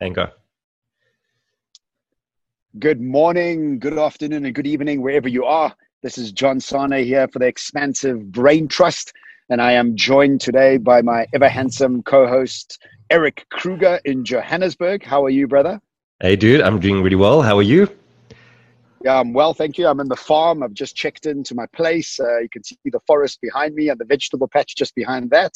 and go. Good morning, good afternoon, and good evening, wherever you are. This is John Sanei here for the Expansive Brain Trust, and I am joined today by my ever handsome co host, Eric Kruger in Johannesburg. How are you, brother? Hey, dude, I'm doing really well. How are you? Yeah, I'm well, thank you. I'm in the farm. I've just checked into my place. Uh, you can see the forest behind me and the vegetable patch just behind that.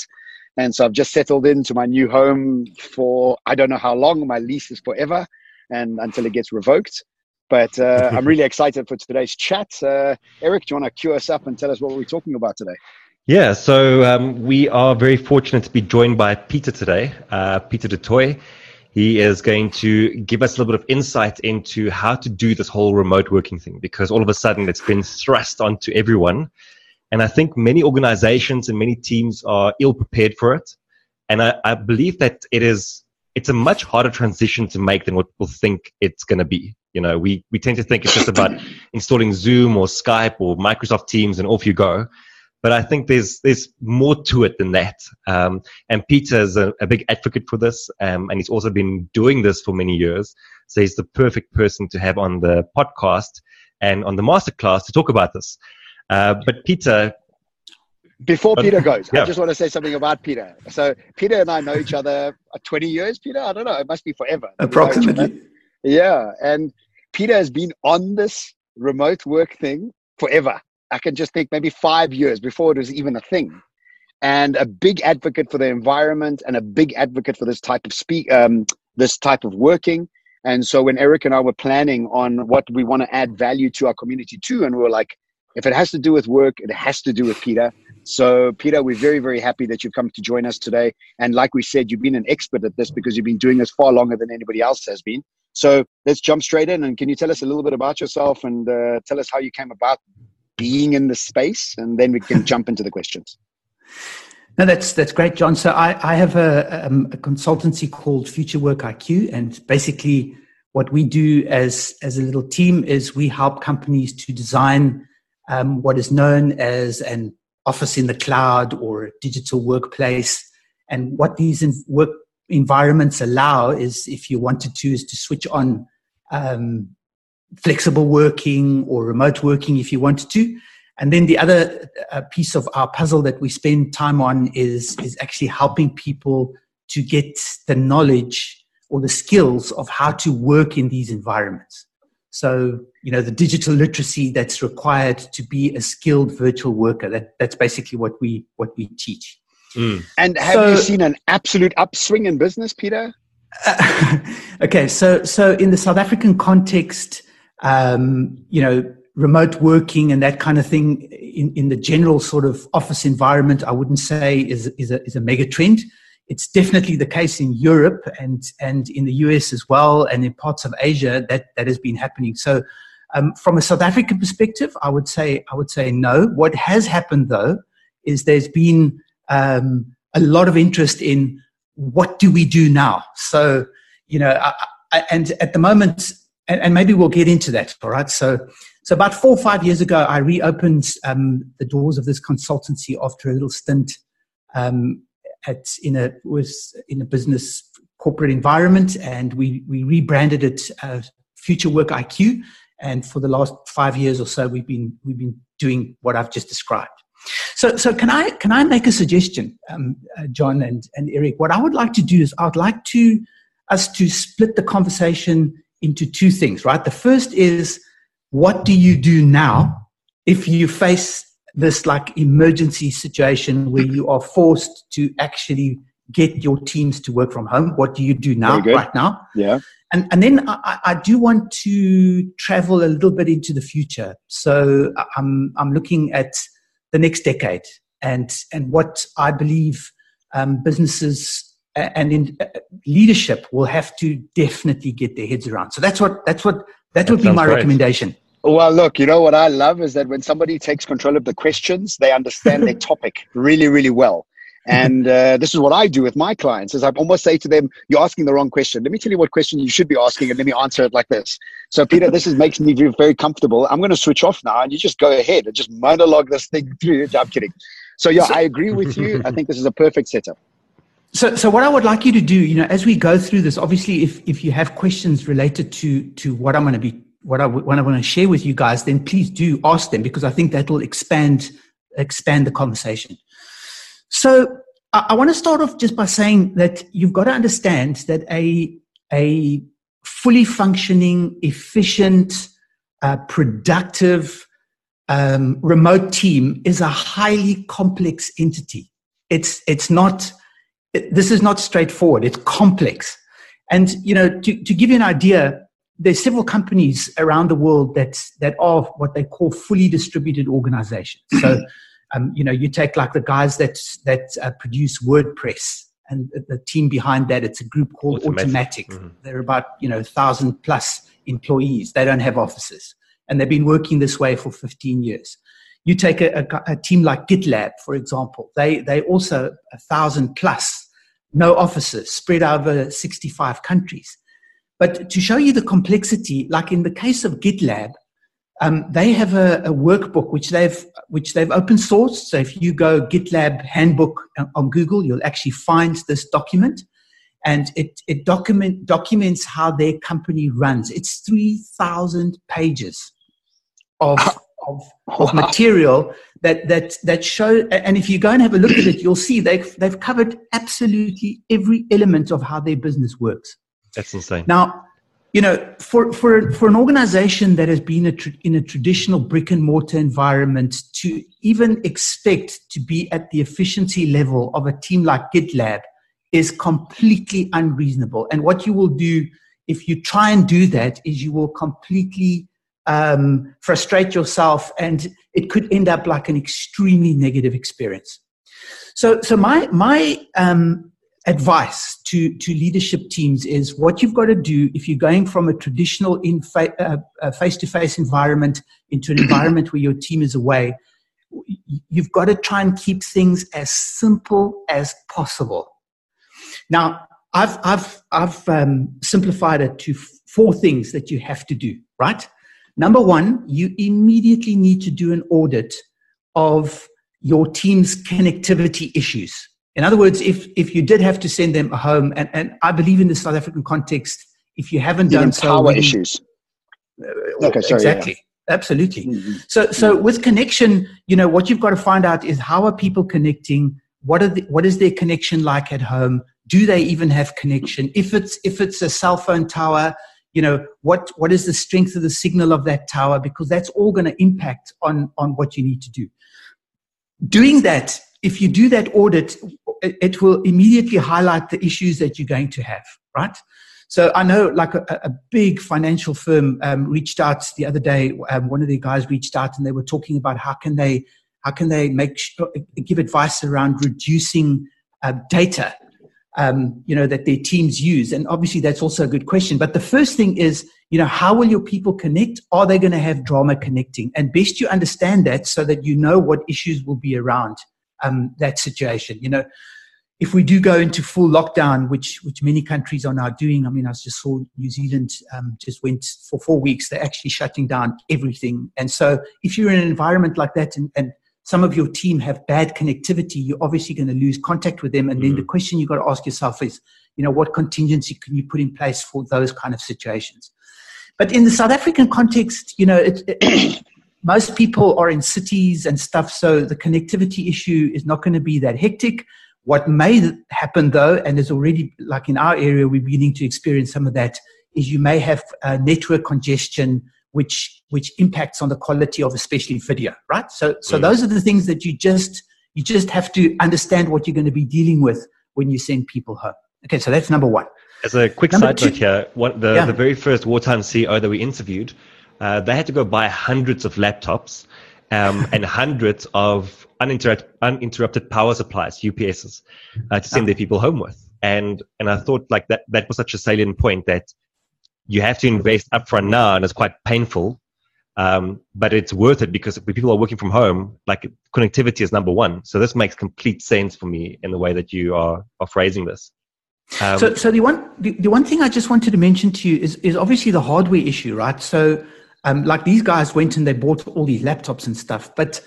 And so I've just settled into my new home for I don't know how long. My lease is forever and until it gets revoked. But uh, I'm really excited for today's chat. Uh, Eric, do you want to cue us up and tell us what we're talking about today? Yeah, so um, we are very fortunate to be joined by Peter today, uh, Peter du Toit. He is going to give us a little bit of insight into how to do this whole remote working thing because all of a sudden it's been thrust onto everyone. And I think many organizations and many teams are ill prepared for it. And I, I believe that it is it's a much harder transition to make than what people think it's going to be. You know, we, we tend to think it's just about installing Zoom or Skype or Microsoft Teams and off you go. But I think there's there's more to it than that. Um, and Peter is a, a, big advocate for this, um, and he's also been doing this for many years. So he's the perfect person to have on the podcast and on the masterclass to talk about this. Uh, but Peter, before Peter goes, yeah. I just want to say something about Peter. So Peter and I know each other 20 years, Peter? I don't know. It must be forever. Approximately. Yeah. And Peter has been on this remote work thing forever. I can just think maybe five years before it was even a thing. And a big advocate for the environment and a big advocate for this type of speak, um, this type of working. And so when Eric and I were planning on what we want to add value to our community too, and we were like, if it has to do with work, it has to do with Peter. So, Peter, we're very, very happy that you've come to join us today. And like we said, you've been an expert at this because you've been doing this far longer than anybody else has been. So, let's jump straight in. And can you tell us a little bit about yourself and uh, tell us how you came about being in the space? And then we can jump into the questions. No, that's that's great, John. So I, I have a, um, a consultancy called Future Work IQ, and basically what we do as as a little team is we help companies to design um, what is known as an office in the cloud or a digital workplace. And what these work environments allow is, if you wanted to, is to switch on um, flexible working or remote working if you wanted to. And then the other uh, piece of our puzzle that we spend time on is, is actually helping people to get the knowledge or the skills of how to work in these environments. So, you know, the digital literacy that's required to be a skilled virtual worker. That, that's basically what we what we teach. Mm. And have so, you seen an absolute upswing in business, Peter? Uh, okay, so so in the South African context, um, you know, remote working and that kind of thing in, in the general sort of office environment, I wouldn't say is is a is a mega trend. It's definitely the case in Europe and, and in the US as well, and in parts of Asia that, that has been happening. So, um, from a South African perspective, I would say I would say no. What has happened though is there's been um, a lot of interest in what do we do now. So, you know, I, I, and at the moment, and, and, maybe we'll get into that. All right. So, so about four or five years ago, I reopened um, the doors of this consultancy after a little stint um, at in a was in a business corporate environment, and we we rebranded it uh, Future Work IQ. And for the last five years or so, we've been we've been doing what I've just described. So, so can I can I make a suggestion, um, uh, John and and Eric? What I would like to do is I'd like to us to split the conversation into two things. Right. The first is what do you do now if you face this like emergency situation where you are forced to actually get your teams to work from home. What do you do now, right now? Yeah. And, and then I, I do want to travel a little bit into the future. So I'm, I'm looking at the next decade and, and what I believe um, businesses and in uh, leadership will have to definitely get their heads around. So that's what, that's what, that, that would be my great. recommendation. Well, look, you know what I love is that when somebody takes control of the questions, they understand their topic really, really well. And uh, this is what I do with my clients: is I almost say to them, "You're asking the wrong question. Let me tell you what question you should be asking, and let me answer it like this." So, Peter, this is makes me feel very comfortable. I'm going to switch off now, and you just go ahead and just monologue this thing through. I'm kidding. So, yeah, I agree with you. I think this is a perfect setup. so, so what I would like you to do, you know, as we go through this, obviously, if if you have questions related to to what I'm going to be, what I what I want to share with you guys, then please do ask them because I think that will expand expand the conversation. So, I, I want to start off just by saying that you've got to understand that a a fully functioning, efficient, uh, productive um, remote team is a highly complex entity. It's it's not. This is not straightforward. It's complex, and you know to to give you an idea, there's several companies around the world that that are what they call fully distributed organizations. So, um, you know, you take like the guys that that uh, produce WordPress and the team behind that. It's a group called Automattic. Automattic. Mm-hmm. They're about you know thousand plus employees. They don't have offices and they've been working this way for 15 years. You take a, a, a team like GitLab, for example, they, they also a thousand plus, no offices, spread over 65 countries. But to show you the complexity, like in the case of GitLab, um, they have a, a, workbook which they've which they've open sourced. So if you go GitLab handbook on Google, you'll actually find this document, and it it document documents how their company runs. It's three thousand pages of, of, of material that, that, that show, and if you go and have a look at it, you'll see they've, they've covered absolutely every element of how their business works. That's insane. Now, you know, for, for, for an organization that has been a in a traditional brick and mortar environment to even expect to be at the efficiency level of a team like GitLab is completely unreasonable. And what you will do if you try and do that is you will completely um, frustrate yourself, and it could end up like an extremely negative experience. So, so my my um, advice to to leadership teams is what you've got to do if you're going from a traditional in face to face environment into an environment where your team is away. You've got to try and keep things as simple as possible. Now, I've I've I've um, simplified it to four things that you have to do. Right. Number one, you immediately need to do an audit of your team's connectivity issues. In other words, if, if you did have to send them home, and, and I believe in the South African context, if you haven't done so, power issues. Uh, okay, sorry, exactly. Yeah. Absolutely. Mm-hmm. So, so mm-hmm. with connection, you know, what you've got to find out is how are people connecting? What are the, what is their connection like at home? Do they even have connection? If it's if it's a cell phone tower, you know what what is the strength of the signal of that tower because that's all going to impact on on what you need to do doing that if you do that audit it will immediately highlight the issues that you're going to have right so I know, like a, a big financial firm um, reached out the other day. Um, one of the guys reached out, and they were talking about how can they how can they make give advice around reducing uh, data um, you know, that their teams use? And obviously, that's also a good question. But the first thing is, you know, how will your people connect? Are they going to have drama connecting? And best you understand that so that you know what issues will be around um, that situation. You know, if we do go into full lockdown, which which many countries are now doing, I mean, I just saw New Zealand um, just went for four weeks. They're actually shutting down everything. And so, if you're in an environment like that, and, and some of your team have bad connectivity, you're obviously going to lose contact with them. And mm. then the mm. question you've got to ask yourself is, you know, what contingency can you put in place for those kind of situations? But in the South African context, you know, it, it, most people are in cities and stuff, so the connectivity issue is not going to be that hectic. What may happen though, and is already like in our area, we're beginning to experience some of that, is you may have uh, network congestion which which impacts on the quality of especially video right so so mm. those are the things that you just you just have to understand what you're going to be dealing with when you send people home okay so that's number one as a quick number side two, note here one, the, yeah. the very first wartime ceo that we interviewed uh, they had to go buy hundreds of laptops um, and hundreds of uninterrupt, uninterrupted power supplies ups's uh, to send their people home with and and i thought like that that was such a salient point that you have to invest upfront now, and it's quite painful. Um, but it's worth it because when people are working from home, like connectivity is number one. So this makes complete sense for me in the way that you are, are phrasing this. Um, so, so the one the, the, one thing I just wanted to mention to you is is obviously the hardware issue, right? So, um, like these guys went and they bought all these laptops and stuff, but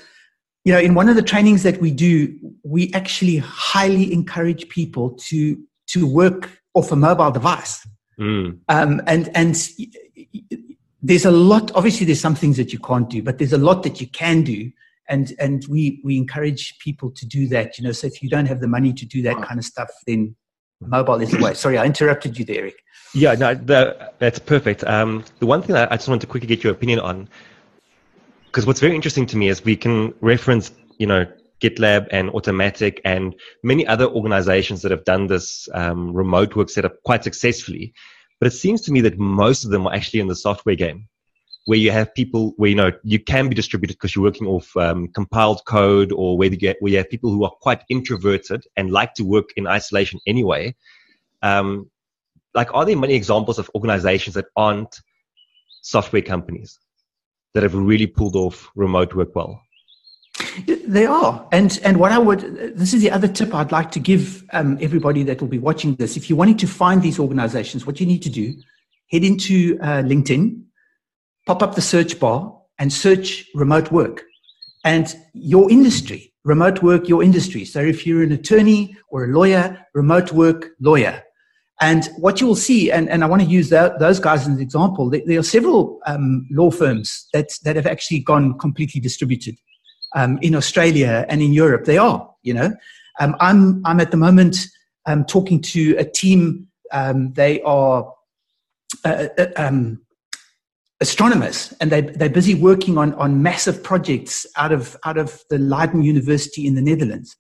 you know, in one of the trainings that we do, we actually highly encourage people to to work off a mobile device. Mm. Um, and and there's a lot. Obviously, there's some things that you can't do, but there's a lot that you can do. And and we we encourage people to do that. You know, so if you don't have the money to do that kind of stuff, then mobile is the way. Sorry, I interrupted you there, Eric. Yeah, no, that's perfect. Um, the one thing I, I just wanted to quickly get your opinion on because what's very interesting to me is we can reference, you know, GitLab and Automattic and many other organizations that have done this um, remote work setup quite successfully. But it seems to me that most of them are actually in the software game, where you have people where you know you can be distributed because you're working off um, compiled code, or where you get where you have people who are quite introverted and like to work in isolation anyway. Um, like, are there many examples of organizations that aren't software companies? that have really pulled off remote work well? They are, and and what I would this is the other tip I'd like to give um, everybody that will be watching this. If you're wanting to find these organizations, what you need to do, head into uh, LinkedIn, pop up the search bar, and search remote work, and your industry, remote work, your industry. So if you're an attorney or a lawyer, remote work lawyer. And what you will see, and, and I want to use that, those guys as an example, there, are several um, law firms that, that have actually gone completely distributed um, in Australia and in Europe. They are, you know. Um, I'm, I'm at the moment um, talking to a team, um, they are uh, uh, um, astronomers, and they, they're busy working on, on massive projects out of, out of the Leiden University in the Netherlands.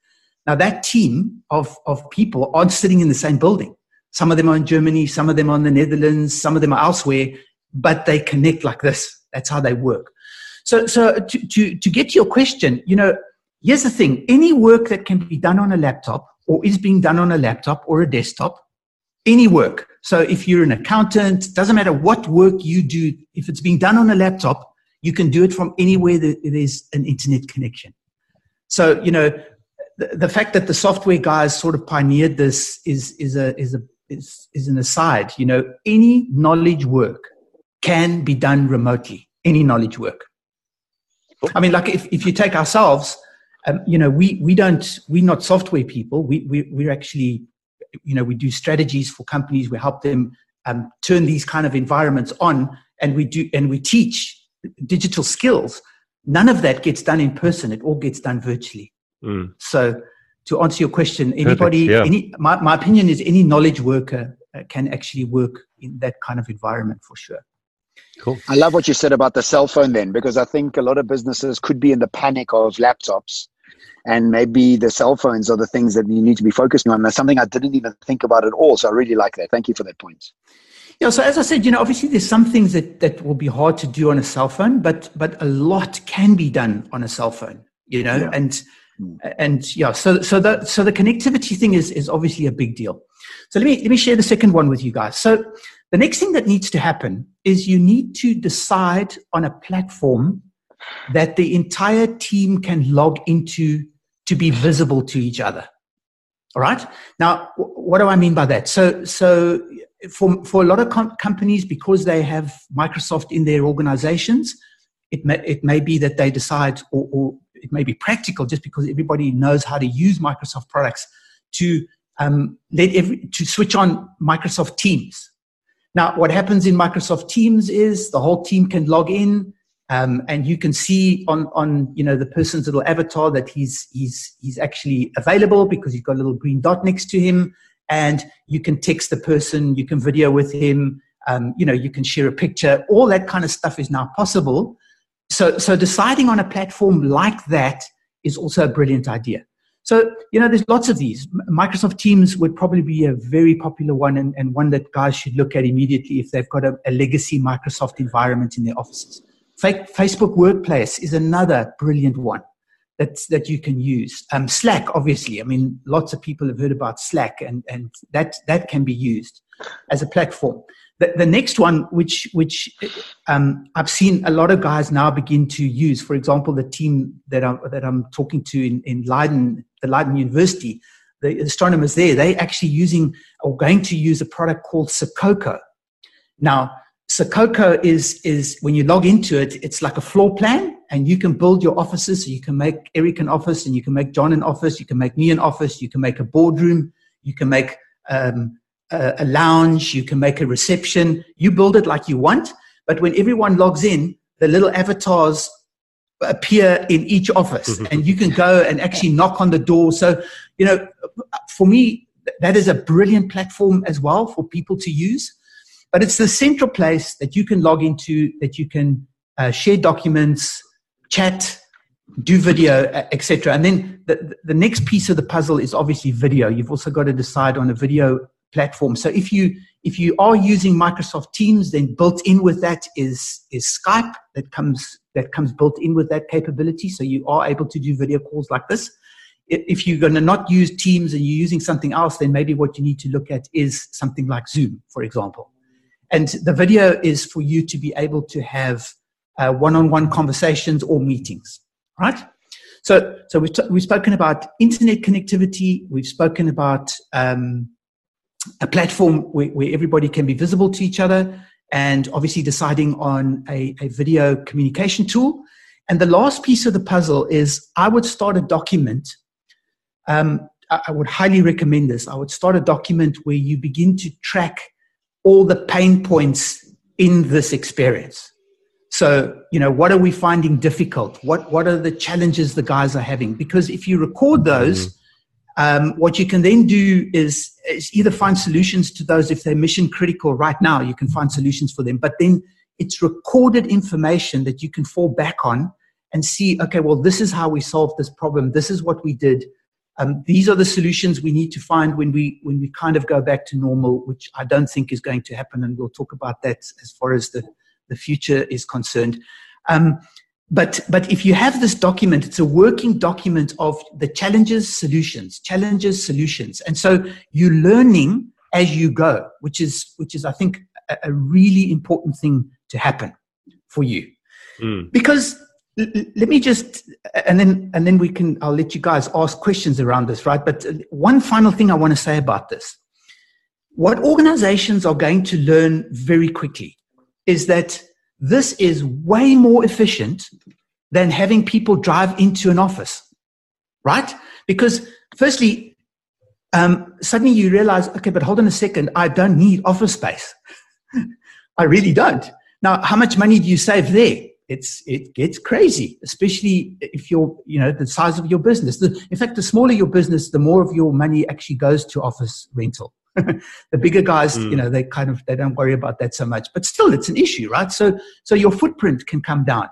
Now, that team of, of people aren't sitting in the same building some of them are in Germany, some of them are in the Netherlands, some of them are elsewhere, but they connect like this. That's how they work. So, so to, to, to get to your question, you know, here's the thing any work that can be done on a laptop or is being done on a laptop or a desktop, any work. So if you're an accountant, doesn't matter what work you do, if it's being done on a laptop, you can do it from anywhere that there's an internet connection. So, you know, the, the fact that the software guys sort of pioneered this is, is, a, is a is, is an aside. You know, any knowledge work can be done remotely. Any knowledge work. I mean, like if, if you take ourselves, um, you know, we, we don't, we're not software people. We, we, we're actually, you know, we do strategies for companies. We help them um, turn these kind of environments on and we do, and we teach digital skills. None of that gets done in person. It all gets done virtually. Mm. So to answer your question, anybody, yeah. any, my, my opinion is any knowledge worker uh, can actually work in that kind of environment for sure. Cool. I love what you said about the cell phone then, because I think a lot of businesses could be in the panic of laptops and maybe the cell phones are the things that you need to be focusing on. That's something I didn't even think about at all. So I really like that. Thank you for that point. Yeah, so as I said, you know, obviously there's some things that, that will be hard to do on a cell phone, but but a lot can be done on a cell phone, you know, yeah. and. Mm. And yeah, so so the so the connectivity thing is is obviously a big deal. So let me let me share the second one with you guys. So the next thing that needs to happen is you need to decide on a platform that the entire team can log into to be visible to each other. All right. Now, what do I mean by that? So, so for for a lot of com- companies, because they have Microsoft in their organizations, it may it may be that they decide, or, or it may be practical just because everybody knows how to use Microsoft products to um, let every, to switch on Microsoft Teams. Now, what happens in Microsoft Teams is the whole team can log in, um, and you can see on on you know the person's little avatar that he's he's he's actually available because he's got a little green dot next to him, and you can text the person, you can video with him, um, you know, you can share a picture. All that kind of stuff is now possible so, so deciding on a platform like that is also a brilliant idea. So, you know, there's lots of these. Microsoft Teams would probably be a very popular one and, and one that guys should look at immediately if they've got a, a legacy Microsoft environment in their offices. Facebook Workplace is another brilliant one that, that you can use. Um, Slack, obviously. I mean, lots of people have heard about Slack, and, and that, that can be used as a platform. The, the next one, which which um, I've seen a lot of guys now begin to use, for example, the team that I'm that I'm talking to in, in Leiden, the Leiden University, the astronomers there, they actually using or going to use a product called Sococo. Now, Sococo is is when you log into it, it's like a floor plan, and you can build your offices. So you can make Eric an office, and you can make John an office. You can make me an office. You can make a boardroom. You can make um, a, a lounge. You can make a reception. You build it like you want. But when everyone logs in, the little avatars appear in each office, and you can go and actually knock on the door. So, you know, for me, that is a brilliant platform as well for people to use. But it's the central place that you can log into, that you can uh, share documents, chat, do video, etc. And then the, the next piece of the puzzle is obviously video. You've also got to decide on a video platform. So if you if you are using Microsoft Teams, then built in with that is is Skype that comes that comes built in with that capability. So you are able to do video calls like this. If you're going to not use Teams and you're using something else, then maybe what you need to look at is something like Zoom, for example. And the video is for you to be able to have uh, one-on-one conversations or meetings, right? So, so we've, t- we've spoken about internet connectivity. We've spoken about um, a platform where, where, everybody can be visible to each other, and obviously deciding on a, a video communication tool. And the last piece of the puzzle is I would start a document. Um, I, I would highly recommend this. I would start a document where you begin to track all the pain points in this experience. So, you know, what are we finding difficult? What, what are the challenges the guys are having? Because if you record those, mm-hmm. um, what you can then do is, is either find solutions to those if they're mission critical right now, you can find solutions for them. But then it's recorded information that you can fall back on and see, okay, well, this is how we solved this problem. This is what we did. Um, these are the solutions we need to find when we when we kind of go back to normal, which I don't think is going to happen, and we'll talk about that as far as the the future is concerned. Um, but but if you have this document, it's a working document of the challenges, solutions, challenges, solutions, and so you're learning as you go, which is which is I think a, a really important thing to happen for you, mm. because let me just and then and then we can i'll let you guys ask questions around this right? But one final thing i want to say about this. What organizations are going to learn very quickly is that this is way more efficient than having people drive into an office right because firstly um, suddenly you realize okay but hold on a second i don't need office space i really don't now how much money do you save there it's it gets crazy, especially if you're you know the size of your business. The, in fact, the smaller your business, the more of your money actually goes to office rental. the bigger guys, mm. you know, they kind of they don't worry about that so much, but still, it's an issue, right? So so your footprint can come down.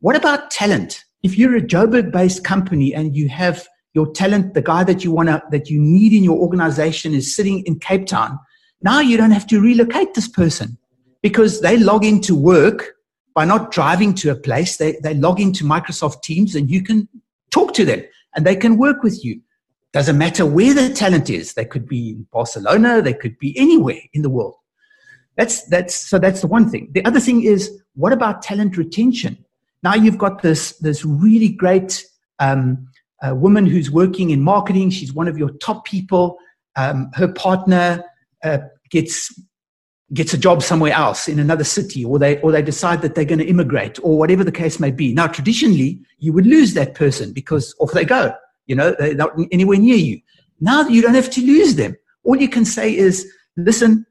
What about talent? If you're a Joburg-based company and you have your talent, the guy that you want to that you need in your organization is sitting in Cape Town. Now you don't have to relocate this person because they log into work by not driving to a place, they, they log into Microsoft Teams and you can talk to them and they can work with you. Doesn't matter where the talent is. They could be in Barcelona, they could be anywhere in the world. That's, that's, so that's the one thing. The other thing is, what about talent retention? Now you've got this, this really great um, woman who's working in marketing. She's one of your top people. Um, her partner uh, gets gets a job somewhere else in another city or they or they decide that they're going to immigrate or whatever the case may be now traditionally you would lose that person because off they go you know they're not anywhere near you. Now you don't have to lose them all you can say is listen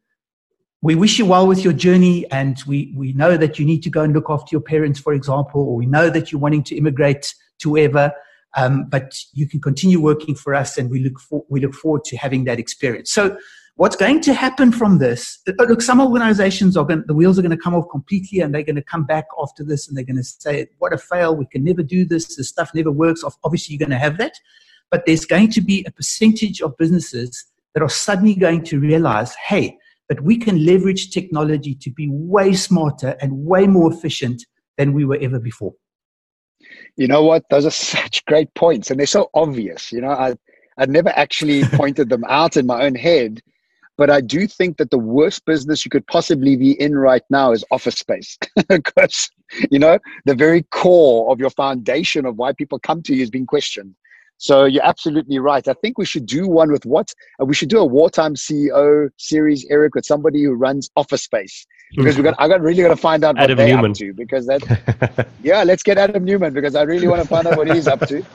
we wish you well with your journey and we we know that you need to go and look after your parents for example or we know that you're wanting to immigrate to wherever um, but you can continue working for us and we look for, we look forward to having that experience. So What's going to happen from this? Uh, look, some organizations are going, the wheels are going to come off completely and they're going to come back after this and they're going to say, what a fail. We can never do this. This stuff never works. Obviously, you're going to have that. But there's going to be a percentage of businesses that are suddenly going to realize, hey, but we can leverage technology to be way smarter and way more efficient than we were ever before. You know what? Those are such great points, and they're so obvious. You know, I I never actually pointed them out in my own head, but I do think that the worst business you could possibly be in right now is office space. because, you know, the very core of your foundation of why people come to you is being questioned. So you're absolutely right. I think we should do one with what? Uh, we should do a wartime CEO series, Eric, with somebody who runs office space. Because we got, I got really got to find out what Adam they're Neumann. up to. Because that, yeah, let's get Adam Neumann because I really want to find out what he's up to,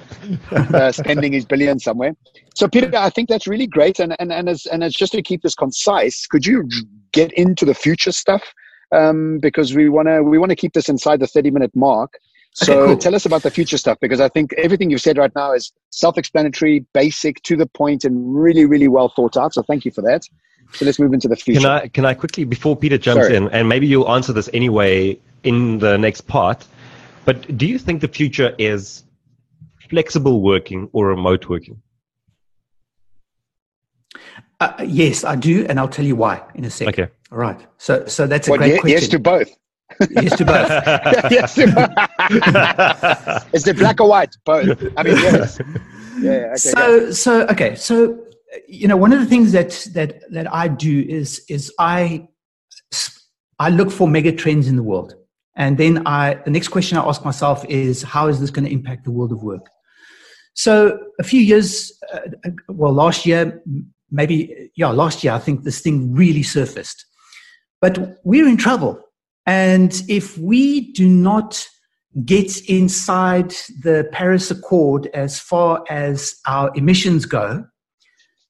uh, spending his billion somewhere. So Peter, I think that's really great. And and and as and as just to keep this concise, could you get into the future stuff? Um, because we want to we want to keep this inside the 30 minute mark. So okay, cool. tell us about the future stuff because I think everything you've said right now is self-explanatory, basic, to the point, and really, really well thought out. So thank you for that. So let's move into the future. Can I can I quickly before Peter jumps Sorry. in, and maybe you'll answer this anyway in the next part. But do you think the future is flexible working or remote working? Uh, yes, I do, and I'll tell you why in a second. Okay. All right. So, so that's a well, great yes, question. Yes to both. Yes to both. yes to both. Is it black or white? Both. I mean, yes. Yeah. Okay, so, so okay. So, you know, one of the things that that that I do is is I I look for mega trends in the world, and then I the next question I ask myself is how is this going to impact the world of work? So, a few years, uh, well, last year, maybe yeah, last year I think this thing really surfaced, but we're in trouble and if we do not get inside the Paris Accord as far as our emissions go,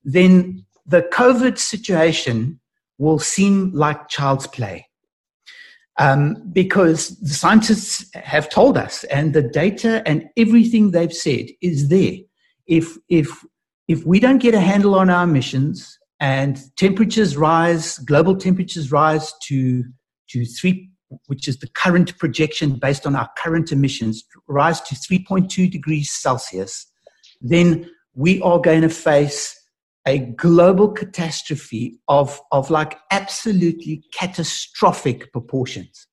then the COVID situation will seem like child's play. Um, because the scientists have told us, and the data and everything they've said is there. If, if, if we don't get a handle on our emissions and temperatures rise, global temperatures rise to to three, which is the current projection based on our current emissions, rise to 3.2 degrees Celsius, then we are going to face a global catastrophe of, of like absolutely catastrophic proportions.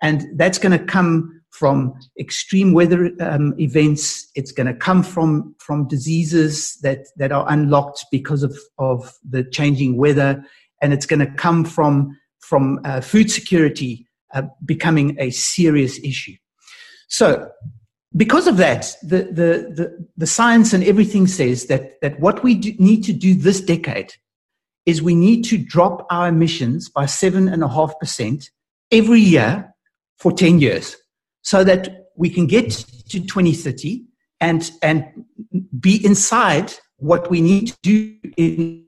And that's going to come from extreme weather um, events. It's going to come from, from diseases that, that are unlocked because of, of the changing weather. And it's going to come from from uh, food security uh, becoming a serious issue. So, because of that, the, the, the, the, science and everything says that, that what we do, need to do this decade is we need to drop our emissions by 7.5% every year for 10 years so that we can get to 2030 and, and be inside what we need to do in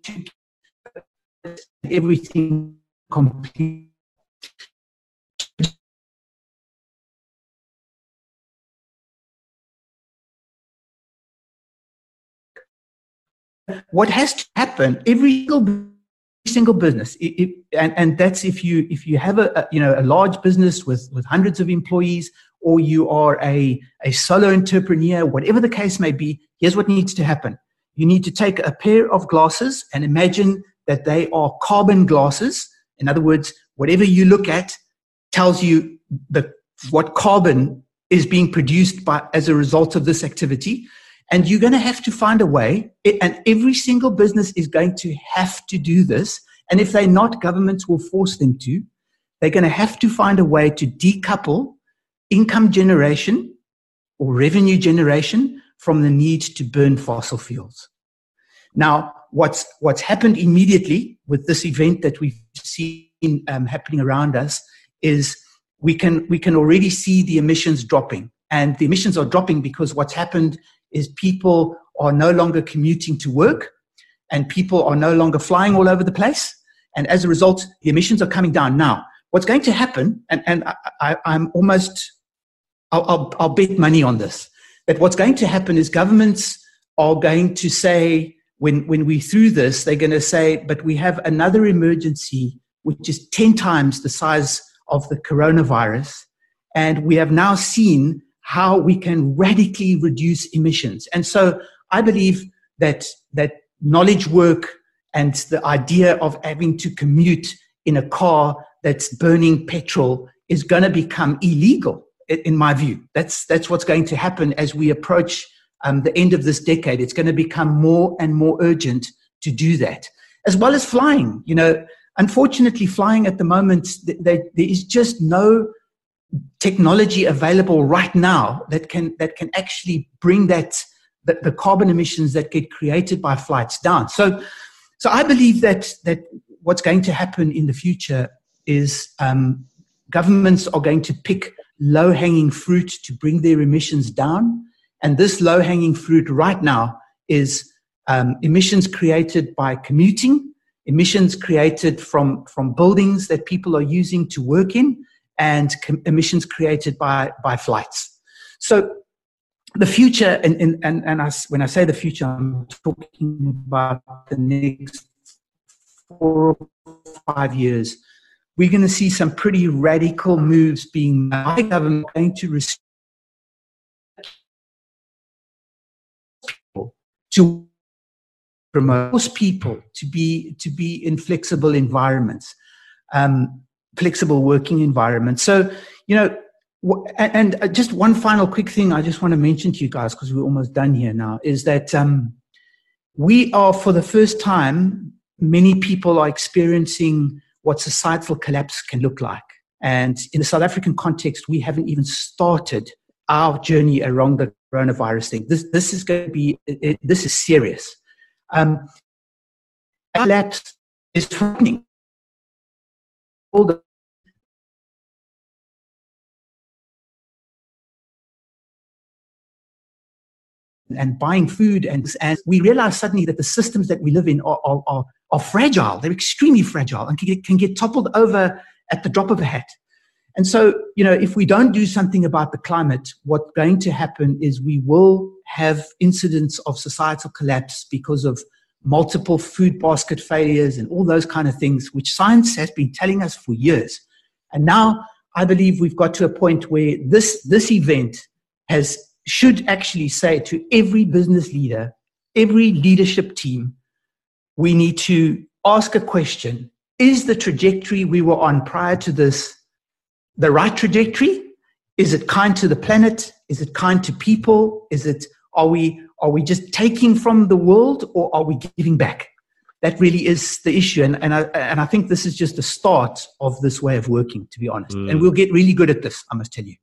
everything complete what has to happen every single single business it, it, and, and that's if you if you have a, a, you know a large business with with hundreds of employees or you are a a solo entrepreneur whatever the case may be here's what needs to happen you need to take a pair of glasses and imagine that they are carbon glasses in other words, whatever you look at tells you the, what carbon is being produced by, as a result of this activity. And you're going to have to find a way, and every single business is going to have to do this. And if they're not, governments will force them to. They're going to have to find a way to decouple income generation or revenue generation from the need to burn fossil fuels. Now, what's, what's happened immediately with this event that we've seen um, happening around us is we can, we can already see the emissions dropping. And the emissions are dropping because what's happened is people are no longer commuting to work and people are no longer flying all over the place. And as a result, the emissions are coming down. Now, what's going to happen, and, and I, am almost, I'll, I'll, I'll bet money on this, that what's going to happen is governments are going to say, when, when we through this, they're going to say, but we have another emergency which is 10 times the size of the coronavirus. And we have now seen how we can radically reduce emissions. And so I believe that, that knowledge work and the idea of having to commute in a car that's burning petrol is going to become illegal in my view. That's, that's what's going to happen as we approach um, the end of this decade, it's going to become more and more urgent to do that, as well as flying. You know, unfortunately, flying at the moment, there is just no technology available right now that can that can actually bring that the, the carbon emissions that get created by flights down. So, so I believe that that what's going to happen in the future is um, governments are going to pick low hanging fruit to bring their emissions down, and this low hanging fruit right now is um, emissions created by commuting, emissions created from from buildings that people are using to work in, and com- emissions created by by flights. So the future, and, and, and, and I, when I say the future, I'm talking about the next four or five years. We're going to see some pretty radical moves being made by government going to restrict to promote people to be to be in flexible environments, um, flexible working environment. So you know and uh, just one final quick thing I just want to mention to you guys because we're almost done here now is that um, we are, for the first time, many people are experiencing what societal collapse can look like. And in the South African context, we haven't even started our journey around the coronavirus thing. This, this is going to be, it, this is serious. Um, collapse is happening. And buying food. And, and we realize suddenly that the systems that we live in are, are, are, are fragile. They're extremely fragile and can get, can get toppled over at the drop of a hat. And so, you know, if we don't do something about the climate, what's going to happen is we will have incidents of societal collapse because of multiple food basket failures and all those kind of things, which science has been telling us for years. And now I believe we've got to a point where this, this event has should actually say to every business leader, every leadership team, we need to ask a question Is the trajectory we were on prior to this the right trajectory? Is it kind to the planet? Is it kind to people? Is it are we are we just taking from the world or are we giving back? That really is the issue. And, and, I, and I think this is just the start of this way of working, to be honest. Mm. And we'll get really good at this, I must tell you.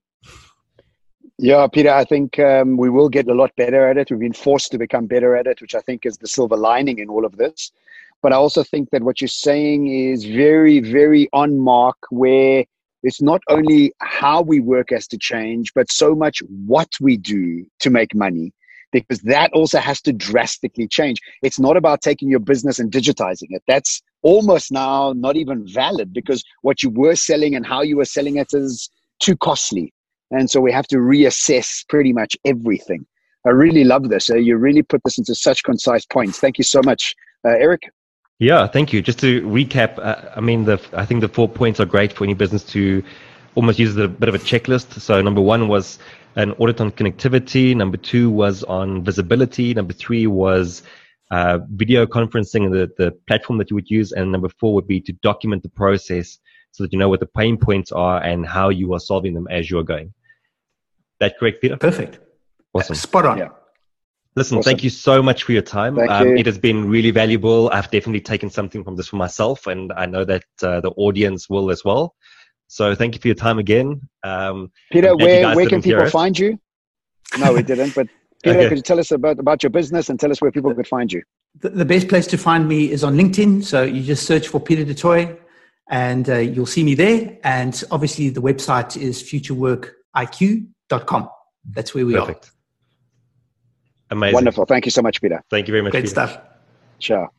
Yeah, Peter, I think um, we will get a lot better at it. We've been forced to become better at it, which I think is the silver lining in all of this. But I also think that what you're saying is very, very on mark, where it's not only how we work has to change, but so much what we do to make money, because that also has to drastically change. It's not about taking your business and digitizing it. That's almost now not even valid because what you were selling and how you were selling it is too costly and so we have to reassess pretty much everything. I really love this. Uh, you really put this into such concise points. Thank you so much, uh, Eric. Yeah, thank you. Just to recap, uh, I mean, the I think the four points are great for any business to almost use as a bit of a checklist. So number one was an audit on connectivity. Number two was on visibility. Number three was uh, video conferencing and the, the platform that you would use. And number four would be to document the process so that you know what the pain points are and how you are solving them as you're going that correct, Peter? Perfect. Awesome. Spot on. Yeah. Listen, awesome. thank you so much for your time. Um, you. It has been really valuable. I've definitely taken something from this for myself, and I know that uh, the audience will as well. So thank you for your time again. Um, Peter, where, where can people find you? No, we didn't. But Peter, okay. could you tell us about, about your business and tell us where people could find you? The, the best place to find me is on LinkedIn. So you just search for Peter du Toit and uh, you'll see me there. And obviously, the website is futureworkiq com. That's where we are. Perfect. are. Amazing. Wonderful. Thank you so much, Peter. Thank you very much. Great Peter. stuff. Ciao.